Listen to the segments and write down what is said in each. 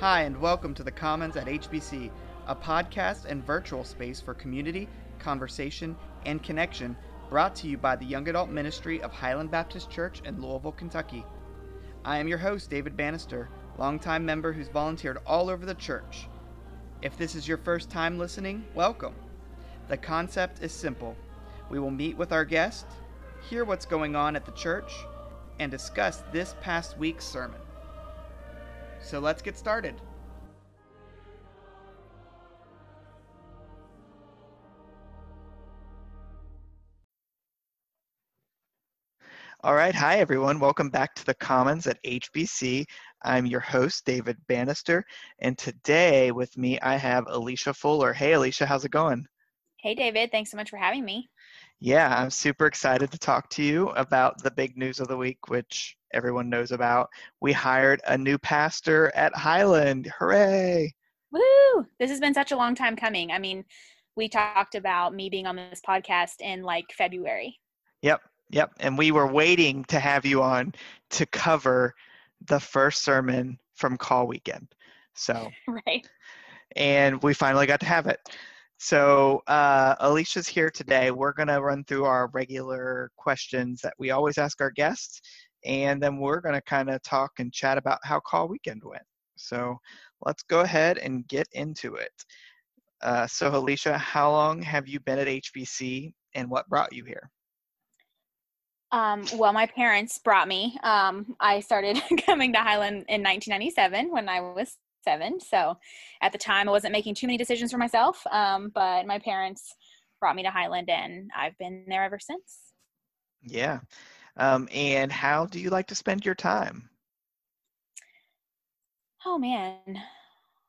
Hi, and welcome to the Commons at HBC, a podcast and virtual space for community, conversation, and connection brought to you by the Young Adult Ministry of Highland Baptist Church in Louisville, Kentucky. I am your host, David Bannister, longtime member who's volunteered all over the church. If this is your first time listening, welcome. The concept is simple. We will meet with our guest, hear what's going on at the church, and discuss this past week's sermon. So let's get started. All right. Hi, everyone. Welcome back to the Commons at HBC. I'm your host, David Bannister. And today with me, I have Alecia Fuller. Hey, Alecia, how's it going? Hey, David. Thanks so much for having me. Yeah, I'm super excited to talk to you about the big news of the week, which everyone knows about. We hired a new pastor at Highland. Hooray! Woo! This has been such a long time coming. I mean, we talked about me being on this podcast in like February. Yep, yep. And we were waiting to have you on to cover the first sermon from call weekend. So, right. And we finally got to have it. So uh, Alecia's here today. We're going to run through our regular questions that we always ask our guests, and then we're going to kind of talk and chat about how call weekend went. So let's go ahead and get into it. Uh, so Alecia, how long have you been at HBC, and what brought you here? Um, well, my parents brought me. Um, I started coming to Highland in 1997 when I was seven. So at the time, I wasn't making too many decisions for myself, um, but my parents brought me to Highland, and I've been there ever since. Yeah. Um, and how do you like to spend your time? Oh, man.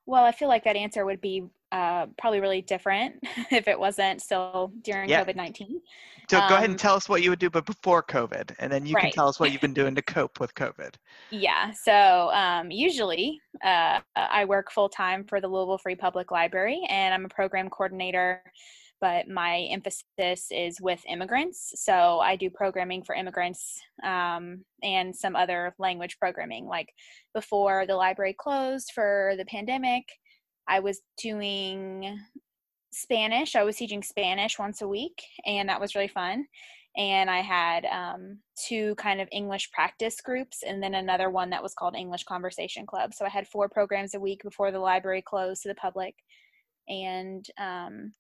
Well, I feel like that answer would be uh, probably really different if it wasn't still during yeah. COVID 19. So um, go ahead and um, tell us what you would do, but before COVID, and then you right. can tell us what you've been doing to cope with COVID. Yeah. So um, usually uh, I work full time for the Louisville Free Public Library, and I'm a program coordinator. But my emphasis is with immigrants. So I do programming for immigrants um, and some other language programming. Like before the library closed for the pandemic, I was doing Spanish. I was teaching Spanish once a week, and that was really fun. And I had um, two kind of English practice groups, and then another one that was called English Conversation Club. So I had four programs a week before the library closed to the public, and um,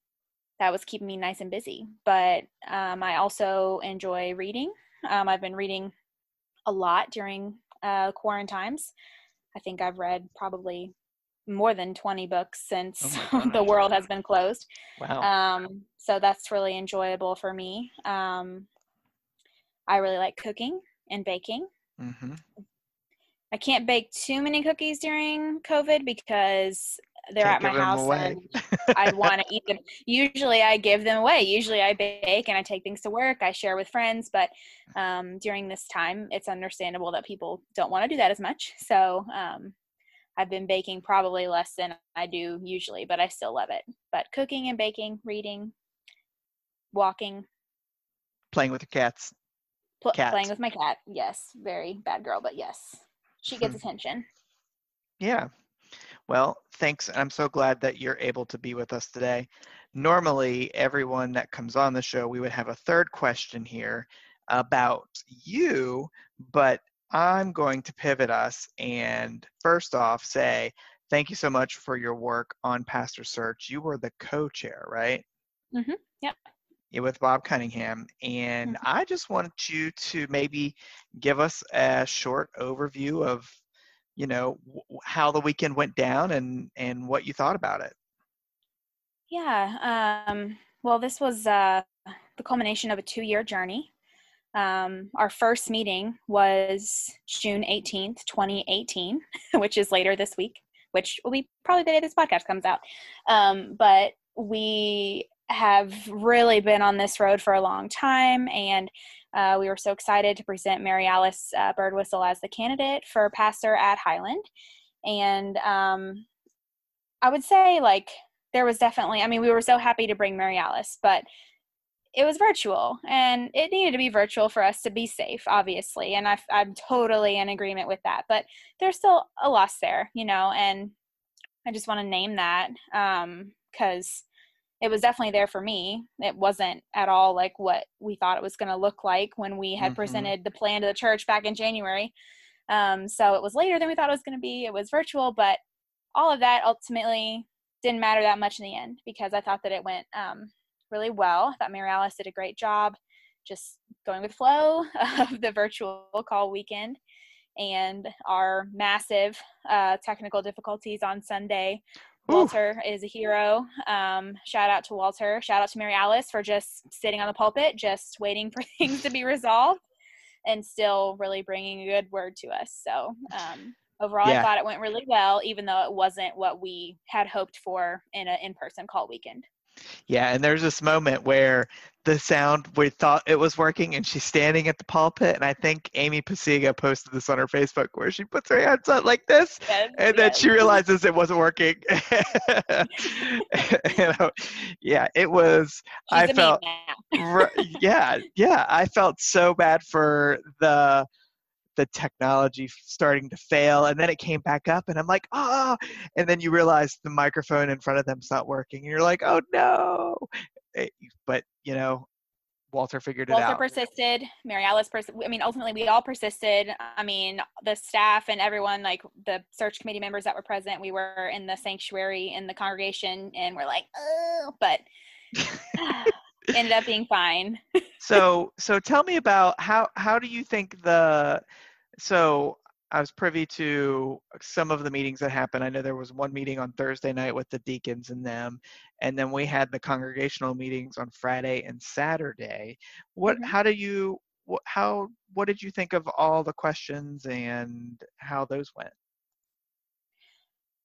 that was keeping me nice and busy. But um, I also enjoy reading. Um, I've been reading a lot during uh, quarantines. I think I've read probably more than 20 books since oh the world has been closed. Wow. Um, so that's really enjoyable for me. Um, I really like cooking and baking. Mm-hmm. I can't bake too many cookies during COVID because they're Can't at my house and I want to eat them. Usually I give them away. Usually I bake and I take things to work. I share with friends, but um, during this time, it's understandable that people don't want to do that as much. So um, I've been baking probably less than I do usually, but I still love it. But cooking and baking, reading, walking, playing with the cats. Pl- cats. Playing with my cat. Yes, very bad girl, but yes, she gets hmm. attention. Yeah. Well, thanks. I'm so glad that you're able to be with us today. Normally, everyone that comes on the show, we would have a third question here about you, but I'm going to pivot us and first off say thank you so much for your work on Pastor Search. You were the co-chair, right? Mm-hmm. Yep. Yeah, with Bob Cunningham, and mm-hmm. I just wanted you to maybe give us a short overview of, you know, w- how the weekend went down and and what you thought about it. Yeah. Um, well, this was uh, the culmination of a two-year journey. Um, our first meeting was June 18th, 2018, which is later this week, which will be probably the day this podcast comes out. Um, but we have really been on this road for a long time, and uh, we were so excited to present Mary Alice uh, Birdwhistell as the candidate for pastor at Highland. And um, I would say, like, there was definitely, I mean, we were so happy to bring Mary Alice, but it was virtual and it needed to be virtual for us to be safe obviously and i am totally in agreement with that but there's still a loss there you know and I just want to name that because um, it was definitely there for me. It wasn't at all like what we thought it was going to look like when we had mm-hmm. presented the plan to the church back in January. Um, so it was later than we thought it was going to be. It was virtual, but all of that ultimately didn't matter that much in the end because I thought that it went um, really well. I thought Mary Alice did a great job just going with flow of the virtual call weekend and our massive uh, technical difficulties on Sunday. Walter is a hero. Um, shout out to Walter. Shout out to Mary Alice for just sitting on the pulpit, just waiting for things to be resolved and still really bringing a good word to us. So, um, overall, yeah. I thought it went really well, even though it wasn't what we had hoped for in an in person call weekend. Yeah, and there's this moment where the sound we thought it was working and she's standing at the pulpit and I think Amy Pasiga posted this on her Facebook where she puts her hands up like this yes, and yes. then she realizes it wasn't working. you know, yeah, it was she's I felt yeah, yeah, I felt so bad for the the technology starting to fail and then it came back up and i'm like ah! Oh! and then you realize the microphone in front of them's not working and you're like oh no! Eh, but you know walter figured walter it out. walter persisted mary alice pers- i mean ultimately we all persisted i mean the staff and everyone like the search committee members that were present we were in the sanctuary in the congregation and we're like oh but ended up being fine. So so tell me about how how do you think the so I was privy to some of the meetings that happened. I know there was one meeting on Thursday night with the deacons and them, and then we had the congregational meetings on Friday and Saturday. What? Mm-hmm. How do you? What, how? What did you think of all the questions and how those went?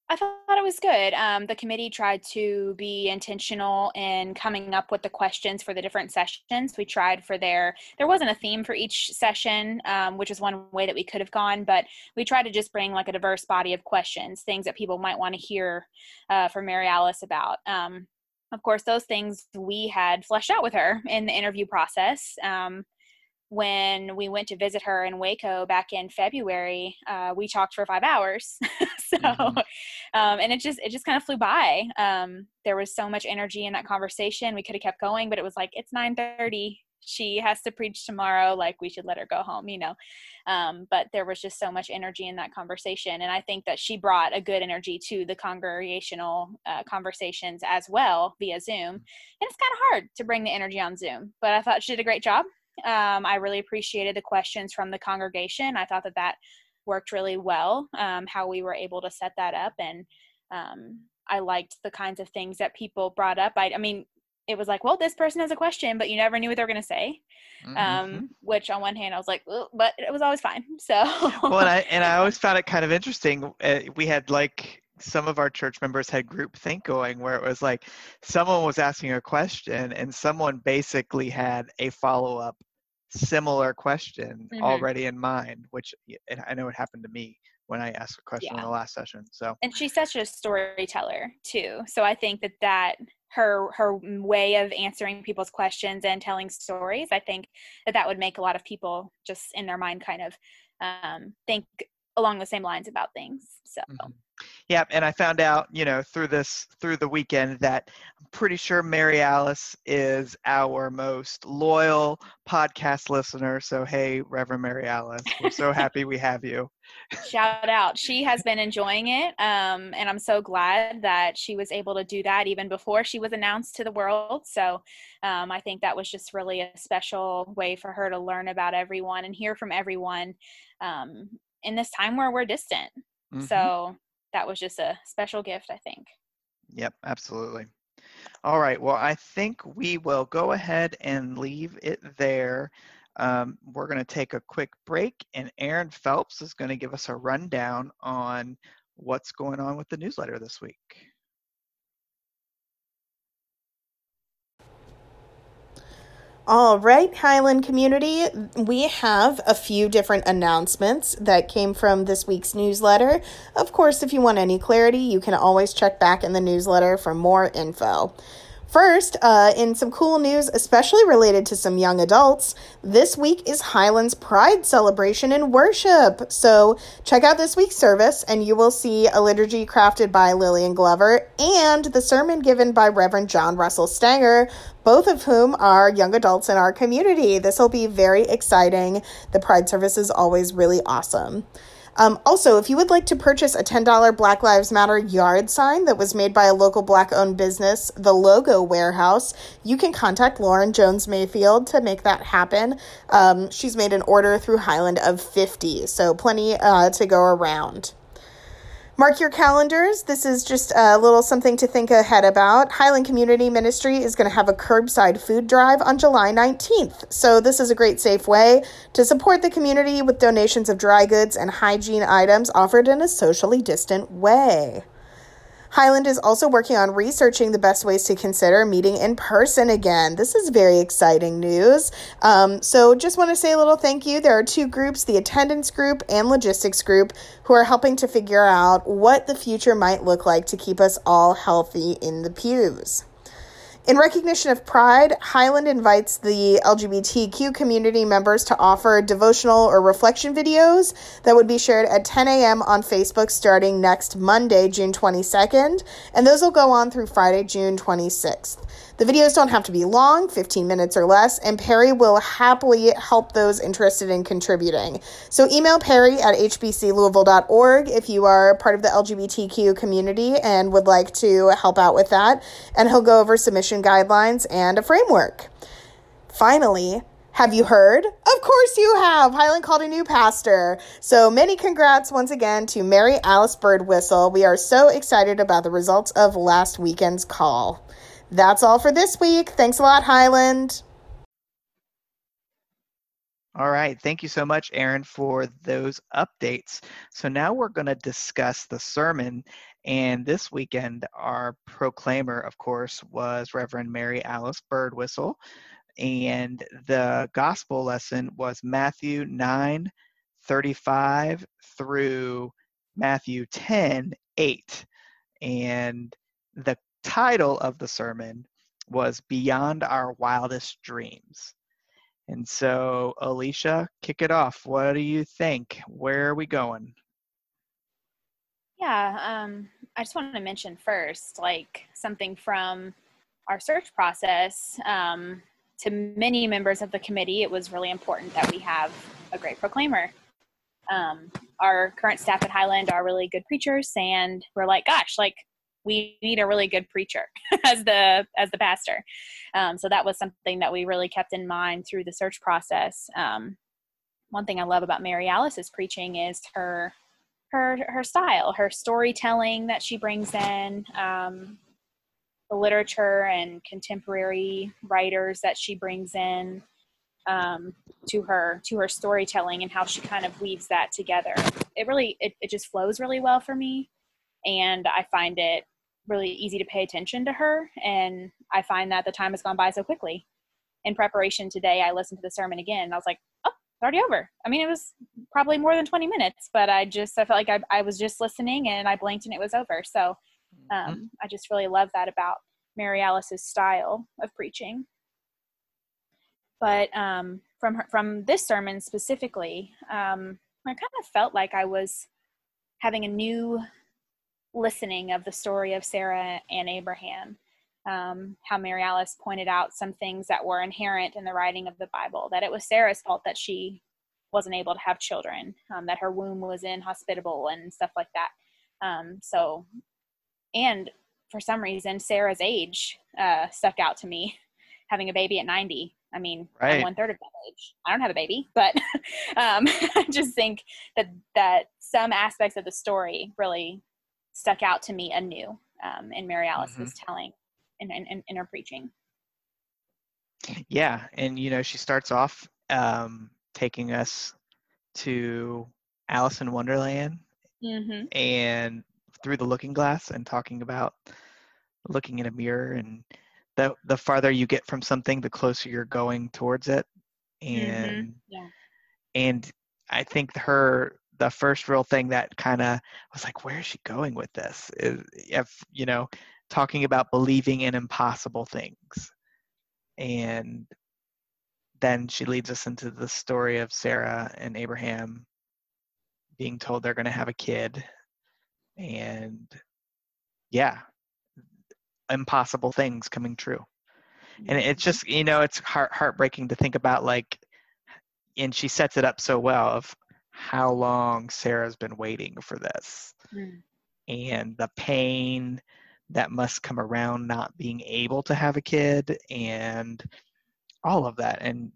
I thought it was good. Um, the committee tried to be intentional in coming up with the questions for the different sessions. We tried for their, there wasn't a theme for each session, um, which is one way that we could have gone, but we tried to just bring like a diverse body of questions, things that people might want to hear uh, from Mary Alice about. Um, of course, those things we had fleshed out with her in the interview process. Um, when we went to visit her in Waco back in February, uh, we talked for five hours. so, mm-hmm. um, and it just it just kind of flew by. Um, there was so much energy in that conversation. We could have kept going, but it was like it's nine thirty. She has to preach tomorrow. Like we should let her go home, you know. Um, but there was just so much energy in that conversation, and I think that she brought a good energy to the congregational uh, conversations as well via Zoom. And it's kind of hard to bring the energy on Zoom, but I thought she did a great job. Um, I really appreciated the questions from the congregation. I thought that that worked really well, um, how we were able to set that up. And um, I liked the kinds of things that people brought up. I, I, mean, it was like, well, this person has a question, but you never knew what they were going to say. Um, mm-hmm. which on one hand, I was like, but it was always fine. So, well, and I, and I always found it kind of interesting. Uh, we had like some of our church members had group think going where it was like someone was asking a question and someone basically had a follow up similar question mm-hmm. already in mind, which I know it happened to me when I asked a question yeah. in the last session. So, and she's such a storyteller too. So I think that that her her way of answering people's questions and telling stories, I think that that would make a lot of people just in their mind kind of um, think along the same lines about things. So. Mm-hmm. Yeah, and I found out, you know, through this through the weekend that I'm pretty sure Mary Alice is our most loyal podcast listener. So hey, Reverend Mary Alice, we're so happy we have you. Shout out. She has been enjoying it. Um, and I'm so glad that she was able to do that even before she was announced to the world. So um, I think that was just really a special way for her to learn about everyone and hear from everyone um, in this time where we're distant. Mm-hmm. So that was just a special gift, I think. Yep, absolutely. All right. Well, I think we will go ahead and leave it there. Um, we're going to take a quick break, and Aaron Phelps is going to give us a rundown on what's going on with the newsletter this week. All right, Highland community, we have a few different announcements that came from this week's newsletter. Of course, if you want any clarity, you can always check back in the newsletter for more info. First, uh, in some cool news, especially related to some young adults, this week is Highlands Pride celebration and worship. So check out this week's service, and you will see a liturgy crafted by Lillian Glover and the sermon given by Reverend John Russell Stanger, both of whom are young adults in our community. This will be very exciting. The Pride service is always really awesome. Um, also, if you would like to purchase a $10 Black Lives Matter yard sign that was made by a local black owned business, the Logo Warehouse, you can contact Lauren Jones Mayfield to make that happen. Um, she's made an order through Highland of 50, so plenty uh, to go around. Mark your calendars. This is just a little something to think ahead about. Highland Community Ministry is going to have a curbside food drive on July 19th. So, this is a great, safe way to support the community with donations of dry goods and hygiene items offered in a socially distant way. Highland is also working on researching the best ways to consider meeting in person again. This is very exciting news. Um, so, just want to say a little thank you. There are two groups the attendance group and logistics group who are helping to figure out what the future might look like to keep us all healthy in the pews. In recognition of Pride, Highland invites the LGBTQ community members to offer devotional or reflection videos that would be shared at 10 a.m. on Facebook starting next Monday, June 22nd, and those will go on through Friday, June 26th. The videos don't have to be long, 15 minutes or less, and Perry will happily help those interested in contributing. So email Perry at hbclouisville.org if you are part of the LGBTQ community and would like to help out with that, and he'll go over submission guidelines and a framework. Finally, have you heard? Of course you have. Highland called a new pastor. So many congrats once again to Mary Alice Birdwhistell. We are so excited about the results of last weekend's call. That's all for this week. Thanks a lot, Highland. All right. Thank you so much, Aaron, for those updates. So now we're going to discuss the sermon. And this weekend, our proclaimer, of course, was Reverend Mary Alice Birdwhistell. And the gospel lesson was Matthew 9 35 through Matthew 10 8. And the title of the sermon was Beyond Our Wildest Dreams. And so, Alecia, kick it off. What do you think? Where are we going? Yeah, um, I just wanted to mention first, like something from our search process. Um, to many members of the committee, it was really important that we have a great proclaimer. Um, our current staff at Highland are really good preachers, and we're like, gosh, like we need a really good preacher as the as the pastor. Um, so that was something that we really kept in mind through the search process. Um, one thing i love about mary alice's preaching is her her her style her storytelling that she brings in um, the literature and contemporary writers that she brings in um, to her to her storytelling and how she kind of weaves that together. It really it, it just flows really well for me and i find it really easy to pay attention to her. And I find that the time has gone by so quickly. In preparation today, I listened to the sermon again and I was like, oh, it's already over. I mean, it was probably more than 20 minutes, but I just, I felt like I, I was just listening and I blinked and it was over. So mm-hmm. um. I just really love that about Mary Alice's style of preaching. But um, from her, from this sermon specifically, um, I kind of felt like I was having a new listening of the story of Sarah and Abraham. Um, how Mary Alice pointed out some things that were inherent in the writing of the Bible, that it was Sarah's fault that she wasn't able to have children, um, that her womb was inhospitable and stuff like that. Um, so, and for some reason, Sarah's age uh, stuck out to me, having a baby at 90. I mean, right. I'm one third of that age. I don't have a baby, but um, I just think that that some aspects of the story really stuck out to me anew um, in Mary Alice's mm-hmm. telling and in, in, in, her preaching. Yeah, and you know she starts off um, taking us to Alice in Wonderland mm-hmm. and through the looking glass and talking about looking in a mirror and the the farther you get from something the closer you're going towards it mm-hmm. and mm-hmm. yeah. and I think her the first real thing that kind of was like, where is she going with this? Is if you know, talking about believing in impossible things. And then she leads us into the story of Sarah and Abraham being told they're going to have a kid. And yeah, impossible things coming true. And it's mm-hmm. just, you know, it's heart heartbreaking to think about like and she sets it up so well of how long Sarah's been waiting for this. Mm. And the pain that must come around not being able to have a kid and all of that and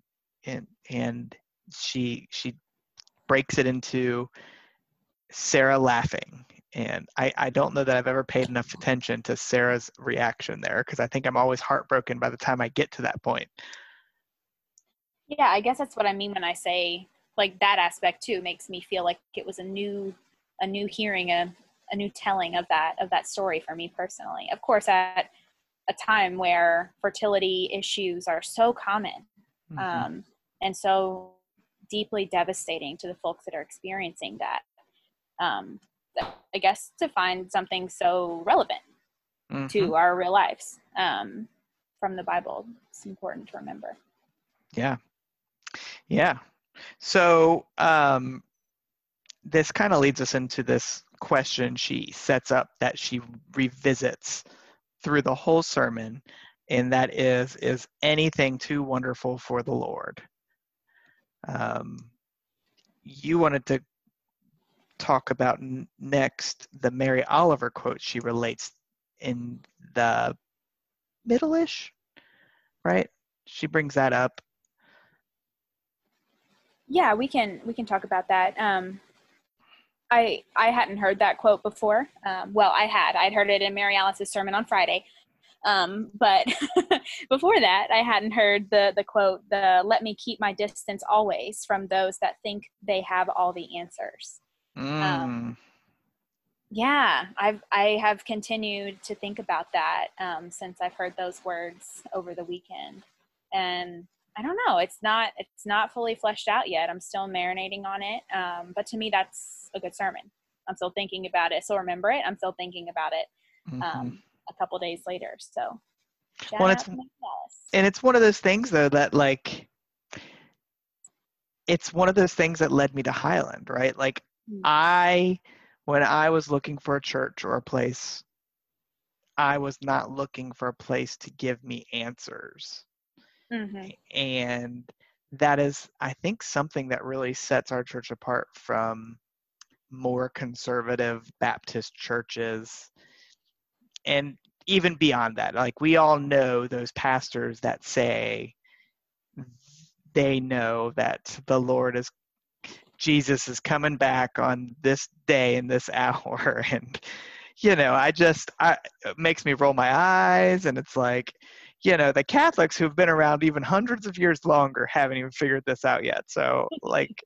and and she she breaks it into Sarah laughing and I, I don't know that I've ever paid enough attention to Sarah's reaction there because I think I'm always heartbroken by the time I get to that point. Yeah, I guess that's what I mean when I say like that aspect too makes me feel like it was a new a new hearing a a new telling of that of that story for me personally. Of course, at a time where fertility issues are so common mm-hmm. um, and so deeply devastating to the folks that are experiencing that. Um, I guess to find something so relevant mm-hmm. to our real lives um, from the Bible, it's important to remember. Yeah, yeah. So um, this kind of leads us into this question she sets up that she revisits through the whole sermon, and that is Is anything too wonderful for the Lord? Um, you wanted to talk about next the Mary Oliver quote she relates in the middle-ish, right? She brings that up yeah, we can we can talk about that. Um, I I hadn't heard that quote before. Um, well, I had. I'd heard it in Mary Alice's sermon on Friday. Um, but before that, I hadn't heard the the quote, "The let me keep my distance always from those that think they have all the answers." Mm. Um, yeah, I've I have continued to think about that um, since I've heard those words over the weekend, and I don't know. It's not it's not fully fleshed out yet. I'm still marinating on it. Um, but to me, that's a good sermon. I'm still thinking about it. So remember it. I'm still thinking about it um, mm-hmm. a couple days later. So well, it's, and it's one of those things though that like it's one of those things that led me to Highland, right? Like mm-hmm. I when I was looking for a church or a place, I was not looking for a place to give me answers. Mm-hmm. And that is, I think, something that really sets our church apart from more conservative Baptist churches. And even beyond that, like we all know those pastors that say they know that the Lord is Jesus is coming back on this day and this hour and you know I just I it makes me roll my eyes and it's like you know the catholics who've been around even hundreds of years longer haven't even figured this out yet. So like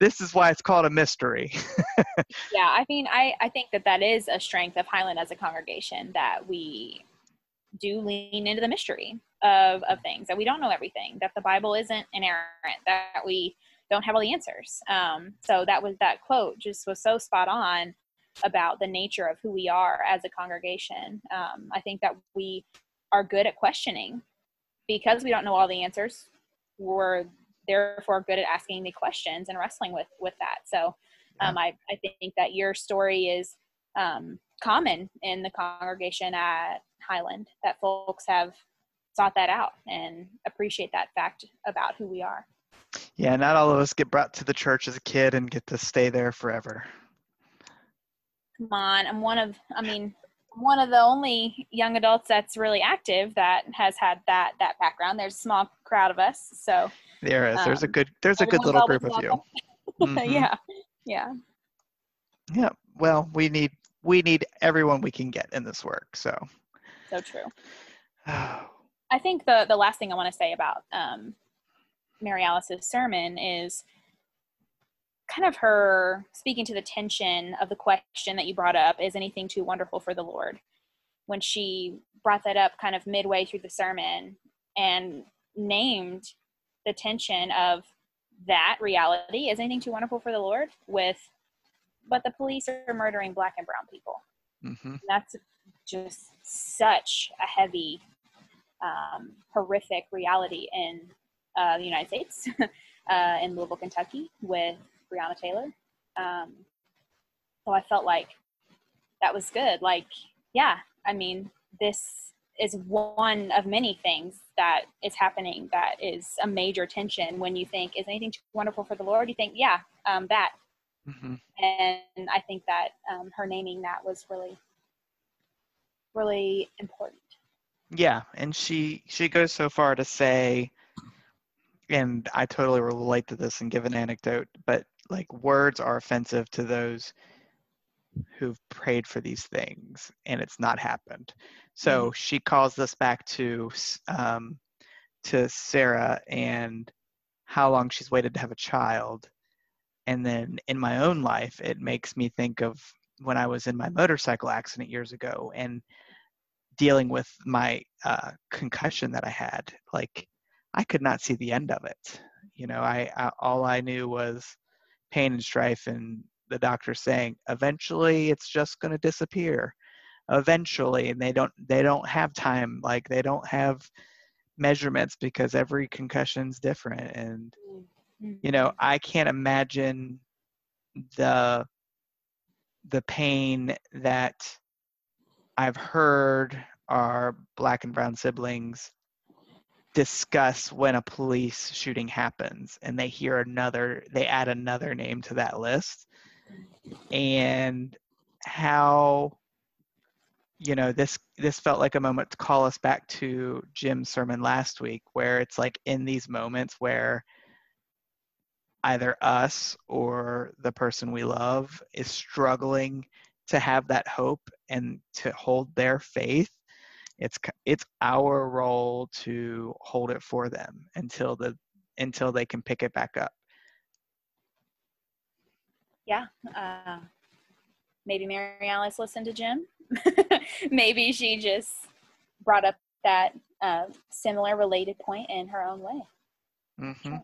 this is why it's called a mystery. Yeah i mean i i think that that is a strength of highland as a congregation that we do lean into the mystery of of things that we don't know everything that the bible isn't inerrant that we don't have all the answers. Um, so that was that quote just was so spot on about the nature of who we are as a congregation. Um, i think that we are good at questioning. Because we don't know all the answers we're therefore good at asking the questions and wrestling with with that. So um, I, I think that your story is um, common in the congregation at highland that folks have sought that out and appreciate that fact about who we are. Yeah not all of us get brought to the church as a kid and get to stay there forever. Come on i'm one of i mean one of the only young adults that's really active that has had that that background. There's a small crowd of us, so there is. There's um, a good. There's a good little group of you. Mm-hmm. yeah, yeah, yeah. Well, we need we need everyone we can get in this work. So so true. I think the the last thing I want to say about um, Mary Alice's sermon is kind of her speaking to the tension of the question that you brought up is anything too wonderful for the Lord? When she brought that up kind of midway through the sermon and named the tension of that reality is anything too wonderful for the Lord with but the police are murdering black and brown people. Mm-hmm. That's just such a heavy, um, horrific reality in uh, the United States, uh, in Louisville, Kentucky, with Breonna Taylor. Um, so I felt like that was good. Like, yeah, I mean, this is one of many things that is happening that is a major tension when you think, is anything too wonderful for the Lord? You think, yeah, um, that. Mm-hmm. And I think that um, her naming that was really, really important. Yeah, and she she goes so far to say, and I totally relate to this and give an anecdote, but like words are offensive to those who've prayed for these things and it's not happened. So mm-hmm. she calls this back to um, to Sarah and how long she's waited to have a child. And then in my own life, it makes me think of when I was in my motorcycle accident years ago and dealing with my uh, concussion that I had. Like I could not see the end of it. You know, I, I all I knew was pain and strife and the doctor saying eventually it's just going to disappear eventually and they don't they don't have time like they don't have measurements because every concussion's different and you know mm-hmm. i can't imagine the the pain that i've heard our black and brown siblings discuss when a police shooting happens and they hear another they add another name to that list. And how you know this this felt like a moment to call us back to Jim's sermon last week where it's like in these moments where either us or the person we love is struggling to have that hope and to hold their faith it's it's our role to hold it for them until the until they can pick it back up yeah, uh, maybe Mary Alice listened to Jim. maybe she just brought up that uh, similar related point in her own way. Mm-hmm.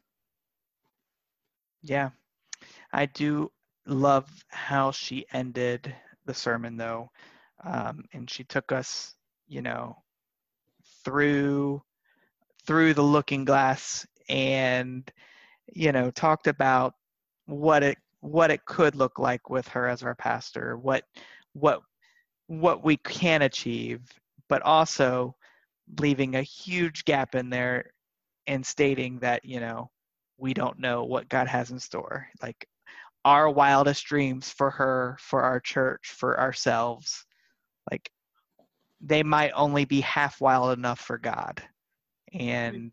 Yeah, I do love how she ended the sermon though, um, and she took us, you know, through through the looking glass and you know talked about what it what it could look like with her as our pastor, what what what we can achieve, but also leaving a huge gap in there and stating that, you know, we don't know what God has in store. Like our wildest dreams for her, for our church, for ourselves, like they might only be half wild enough for God. And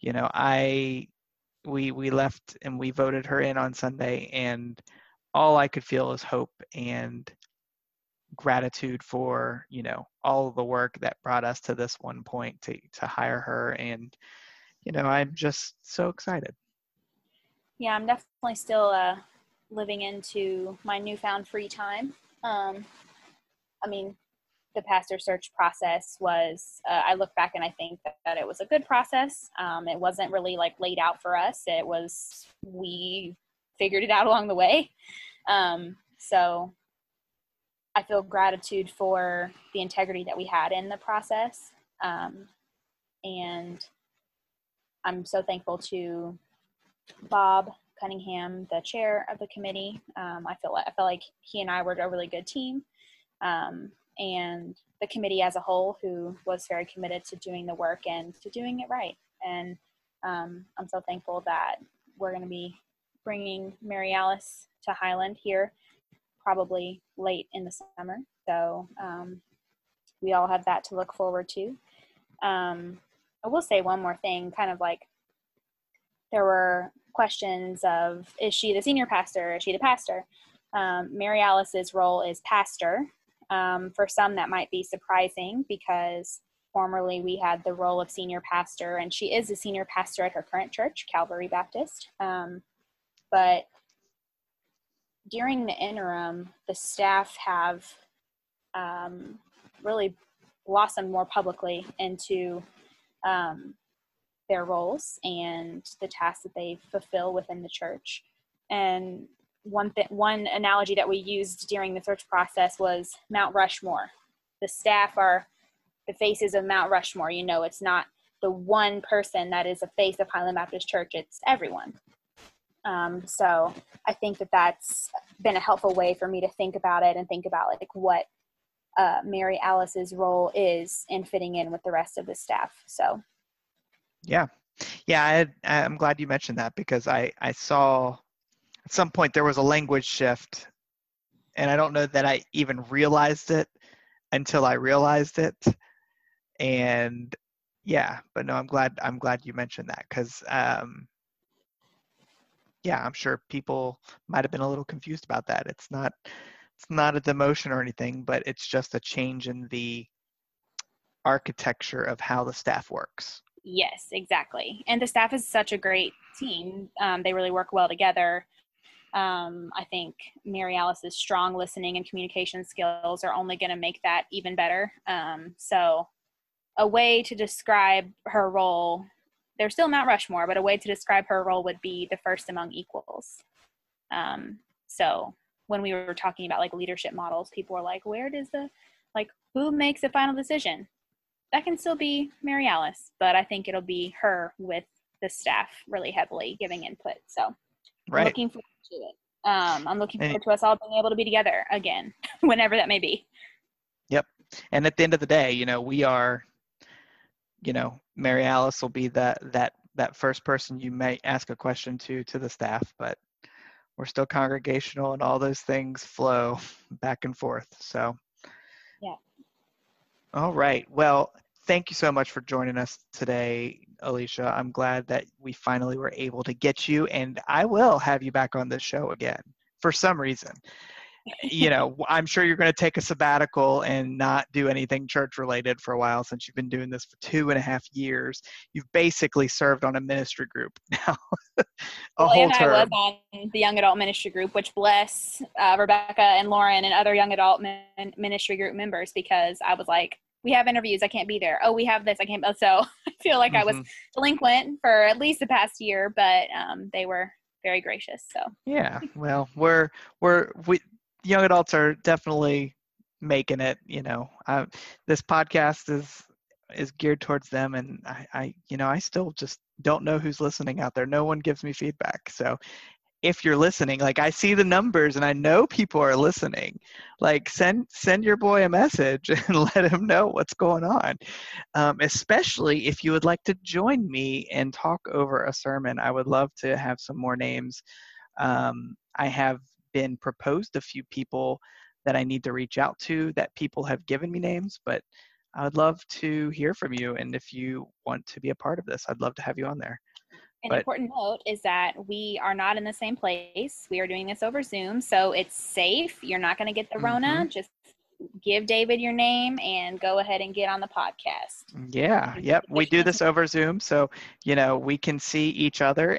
you know, I we we left and we voted her in on Sunday, and all I could feel is hope and gratitude for you know all the work that brought us to this one point to to hire her, and you know I'm just so excited. Yeah, I'm definitely still uh, living into my newfound free time. Um, I mean, the pastor search process was uh, i look back and i think that, that it was a good process. Um, it wasn't really like laid out for us. It was we figured it out along the way. Um, so i feel gratitude for the integrity that we had in the process. Um, and i'm so thankful to bob cunningham the chair of the committee. Um, i feel like i felt like he and i were a really good team. Um, and the committee as a whole, who was very committed to doing the work and to doing it right. And um, I'm so thankful that we're going to be bringing Mary Alice to Highland here probably late in the summer. So um, we all have that to look forward to. Um, I will say one more thing, kind of like there were questions of is she the senior pastor? Is she the pastor? Um, Mary Alice's role is pastor, um, for some, that might be surprising because formerly we had the role of senior pastor, and she is a senior pastor at her current church, Calvary Baptist. Um, but during the interim, the staff have um, really blossomed more publicly into um, their roles and the tasks that they fulfill within the church. And one th- one analogy that we used during the search process was Mount Rushmore. the staff are the faces of Mount Rushmore. You know, it's not the one person that is a face of Highland Baptist Church, it's everyone. Um, so I think that that's been a helpful way for me to think about it and think about like what uh, Mary Alice's role is in fitting in with the rest of the staff. So, yeah, yeah, I, I'm glad you mentioned that because I I saw at some point there was a language shift, and I don't know that I even realized it until I realized it, and yeah, but no, I'm glad I'm glad you mentioned that because um, yeah, I'm sure people might have been a little confused about that. It's not it's not a demotion or anything, but it's just a change in the architecture of how the staff works. Yes, exactly. And the staff is such a great team. Um, they really work well together. Um, I think Mary Alice's strong listening and communication skills are only going to make that even better. Um, so, a way to describe her role, they're still Mount Rushmore, but a way to describe her role would be the first among equals. Um, so, when we were talking about like leadership models, people were like, where does the, like, who makes the final decision? That can still be Mary Alice, but I think it'll be her with the staff really heavily giving input. So right. Looking forward to it. Um, I'm looking forward and, to us all being able to be together again, whenever that may be. Yep. And at the end of the day, you know, we are, you know, Mary Alice will be that that that first person you may ask a question to to the staff, but we're still congregational and all those things flow back and forth. So, yeah. All right. Well, thank you so much for joining us today, Alecia. I'm glad that we finally were able to get you, and I will have you back on this show again for some reason you know, I'm sure you're going to take a sabbatical and not do anything church related for a while since you've been doing this for two and a half years. You've basically served on a ministry group now. a well, whole and term. I was on the young adult ministry group, which bless uh, Rebecca and Lauren and other young adult ministry group members because I was like, we have interviews, I can't be there. Oh, we have this, I can't. So I feel like mm-hmm. I was mm-hmm. delinquent for at least the past year, but um, they were very gracious. So yeah, well, we're we're we young adults are definitely making it. You know, uh, this podcast is is geared towards them, and I, I, you know, I still just don't know who's listening out there. No one gives me feedback. So, if you're listening, like I see the numbers and I know people are listening, like send send your boy a message and let him know what's going on. Um, especially if you would like to join me and talk over a sermon, I would love to have some more names. Um, I have been proposed a few people that I need to reach out to that people have given me names, but I would love to hear from you. And if you want to be a part of this, I'd love to have you on there. An but, important note is that we are not in the same place. We are doing this over Zoom, so it's safe. You're not going to get the Rona. Mm-hmm. Just give David your name and go ahead and get on the podcast. Yeah, yep. We do this over Zoom, so you know we can see each other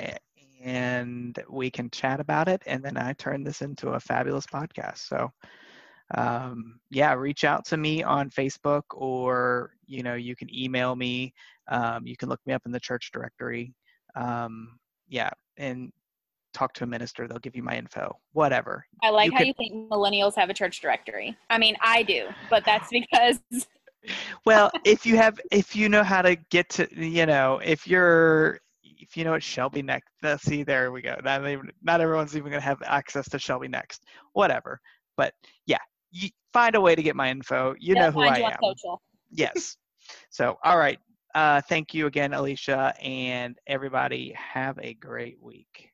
and we can chat about it. And then I turn this into a fabulous podcast. So, um, yeah, reach out to me on Facebook or, you know, you can email me. Um, you can look me up in the church directory. Um, yeah. And talk to a minister. They'll give you my info, whatever. I like you how could... you think millennials have a church directory. I mean, I do, but that's because. well, if you have, if you know how to get to, you know, if you're if you know what Shelby Next, see there we go. Not even, not everyone's even gonna have access to Shelby Next. Whatever. But yeah, you find a way to get my info. You know who I am. Social. Yes. So all right. Uh, thank you again, Alecia, and everybody. Have a great week.